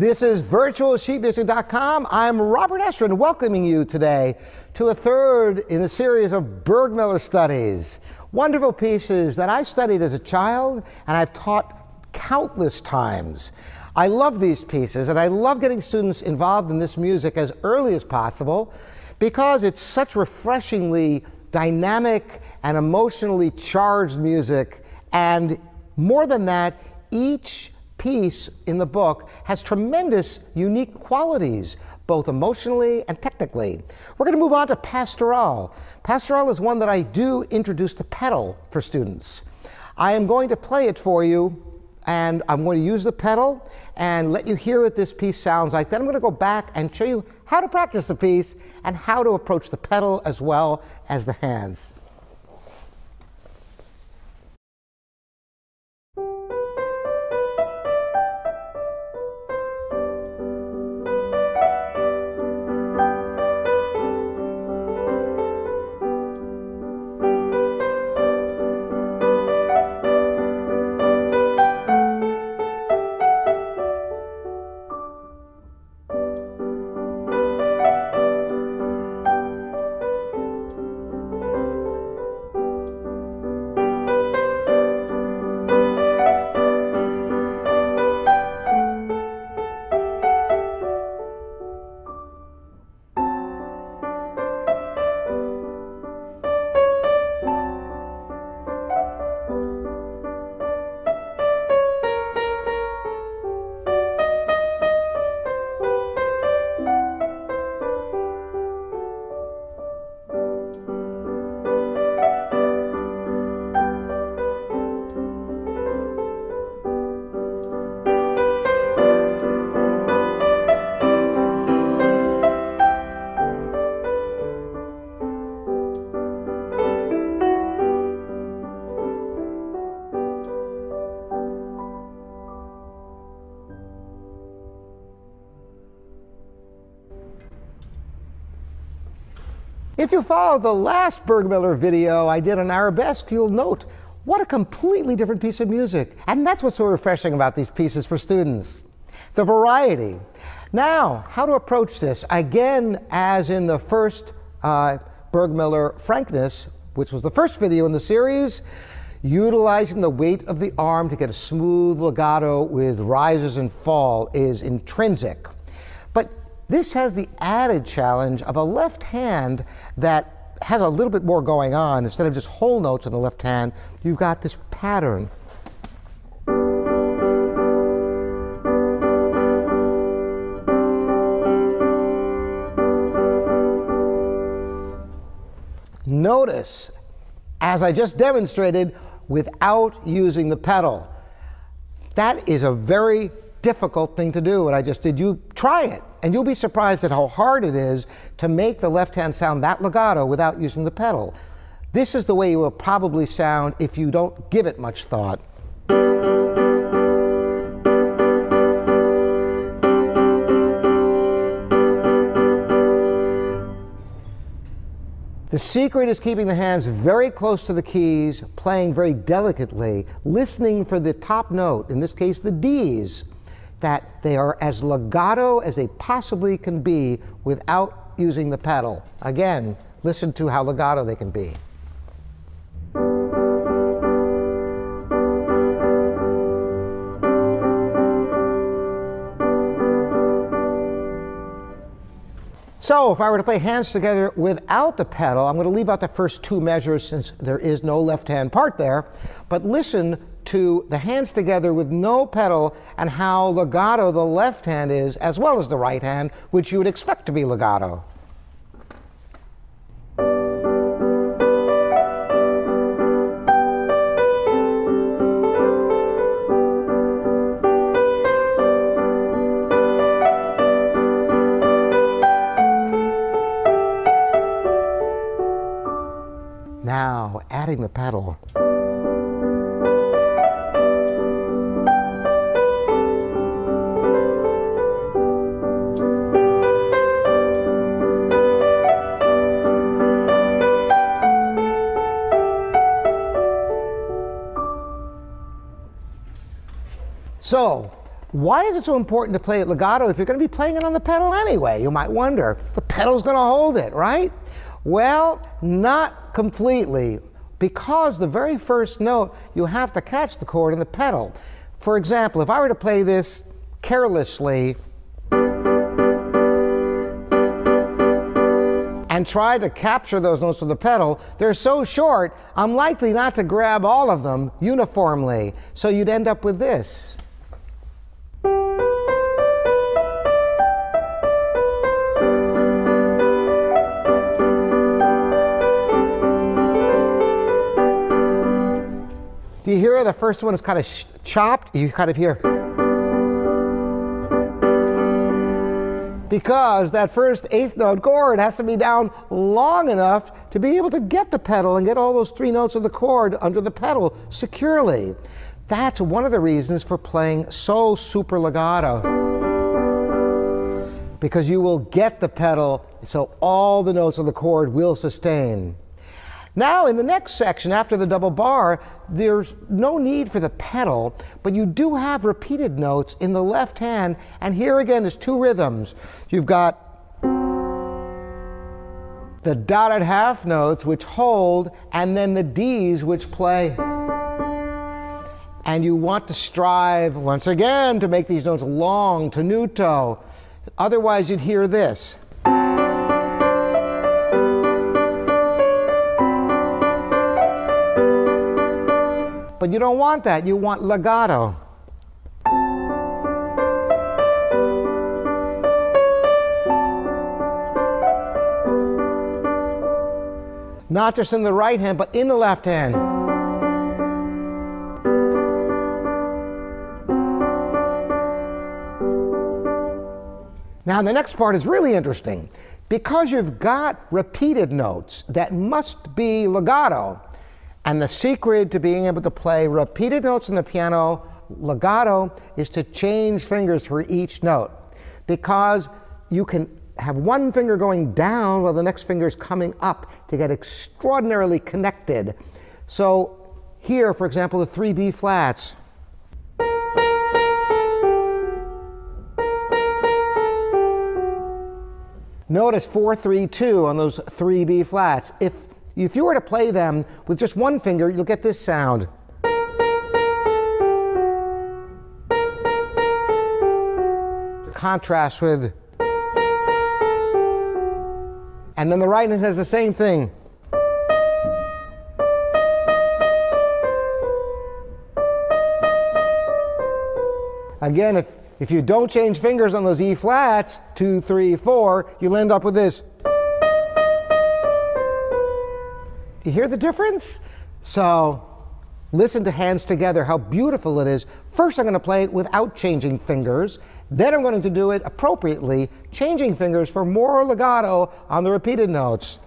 This is virtualsheetmusic.com. I'm Robert Estrin, welcoming you today to a third in a series of Burgmüller studies. Wonderful pieces that I studied as a child and I've taught countless times. I love these pieces and I love getting students involved in this music as early as possible because it's such refreshingly dynamic and emotionally charged music. And more than that, each piece in the book has tremendous unique qualities, both emotionally and technically. We're going to move on to Pastoral. Pastoral is one that I do introduce the pedal for students. I am going to play it for you, and I'm going to use the pedal and let you hear what this piece sounds like. Then I'm going to go back and show you how to practice the piece and how to approach the pedal as well as the hands. If you follow the last Burgmüller video I did on arabesque, you'll note what a completely different piece of music. And that's what's so refreshing about these pieces for students. The variety. Now, how to approach this? Again, as in the first uh, Burgmüller Frankness, which was the first video in the series, utilizing the weight of the arm to get a smooth legato with rises and fall is intrinsic. This has the added challenge of a left hand that has a little bit more going on. Instead of just whole notes in the left hand, you've got this pattern. Notice, as I just demonstrated, without using the pedal. That is a very difficult thing to do, what I just did. You try it, and you'll be surprised at how hard it is to make the left hand sound that legato without using the pedal. This is the way you will probably sound if you don't give it much thought. The secret is keeping the hands very close to the keys, playing very delicately, listening for the top note, in this case the D's, that they are as legato as they possibly can be without using the pedal. Again, listen to how legato they can be. So if I were to play hands together without the pedal, I'm going to leave out the first two measures since there is no left-hand part there, but listen to the hands together with no pedal and how legato the left hand is as well as the right hand, which you would expect to be legato. Now, adding the pedal. So, Why is it so important to play it legato if you're going to be playing it on the pedal anyway? You might wonder. The pedal's going to hold it, right? Well, not completely, because the very first note, you have to catch the chord in the pedal. For example, if I were to play this carelessly and try to capture those notes with the pedal, they're so short, I'm likely not to grab all of them uniformly. So you'd end up with this. Do you hear the first one is kind of chopped? You kind of hear. Because that first eighth note chord has to be down long enough to be able to get the pedal and get all those three notes of the chord under the pedal securely. That's one of the reasons for playing so super legato. Because you will get the pedal so all the notes of the chord will sustain. Now, in the next section, after the double bar, there's no need for the pedal, but you do have repeated notes in the left hand, and here again there's two rhythms. You've got the dotted half notes which hold, and then the D's which play. And you want to strive, once again, to make these notes long, tenuto. Otherwise, you'd hear this. But you don't want that. You want legato. Not just in the right hand, but in the left hand. Now, the next part is really interesting. Because you've got repeated notes that must be legato, and the secret to being able to play repeated notes on the piano, legato, is to change fingers for each note. Because you can have one finger going down while the next finger is coming up to get extraordinarily connected. So here, for example, the three B flats. Notice 4 3 2 on those three B flats. If if you were to play them with just one finger, you'll get this sound. Contrast with. And then the right hand has the same thing. Again, if, if you don't change fingers on those E flats, two, three, four, you'll end up with this. You hear the difference? So listen to Hands Together, how beautiful it is. First, I'm going to play it without changing fingers. Then I'm going to do it appropriately, changing fingers for more legato on the repeated notes.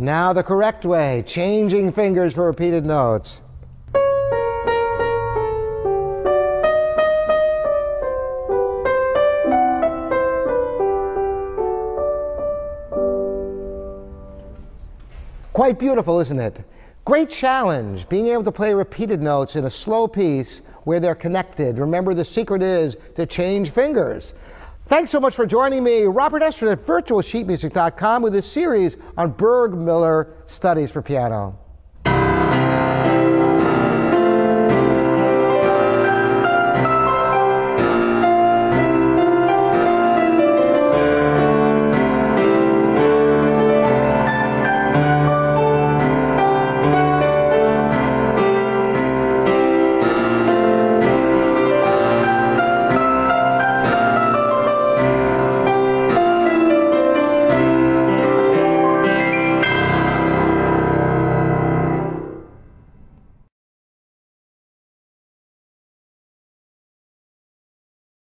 Now the correct way, changing fingers for repeated notes. Quite beautiful, isn't it? Great challenge, being able to play repeated notes in a slow piece where they're connected. Remember, the secret is to change fingers. Thanks so much for joining me, Robert Estrin at virtualsheetmusic.com with this series on Burgmüller Studies for Piano.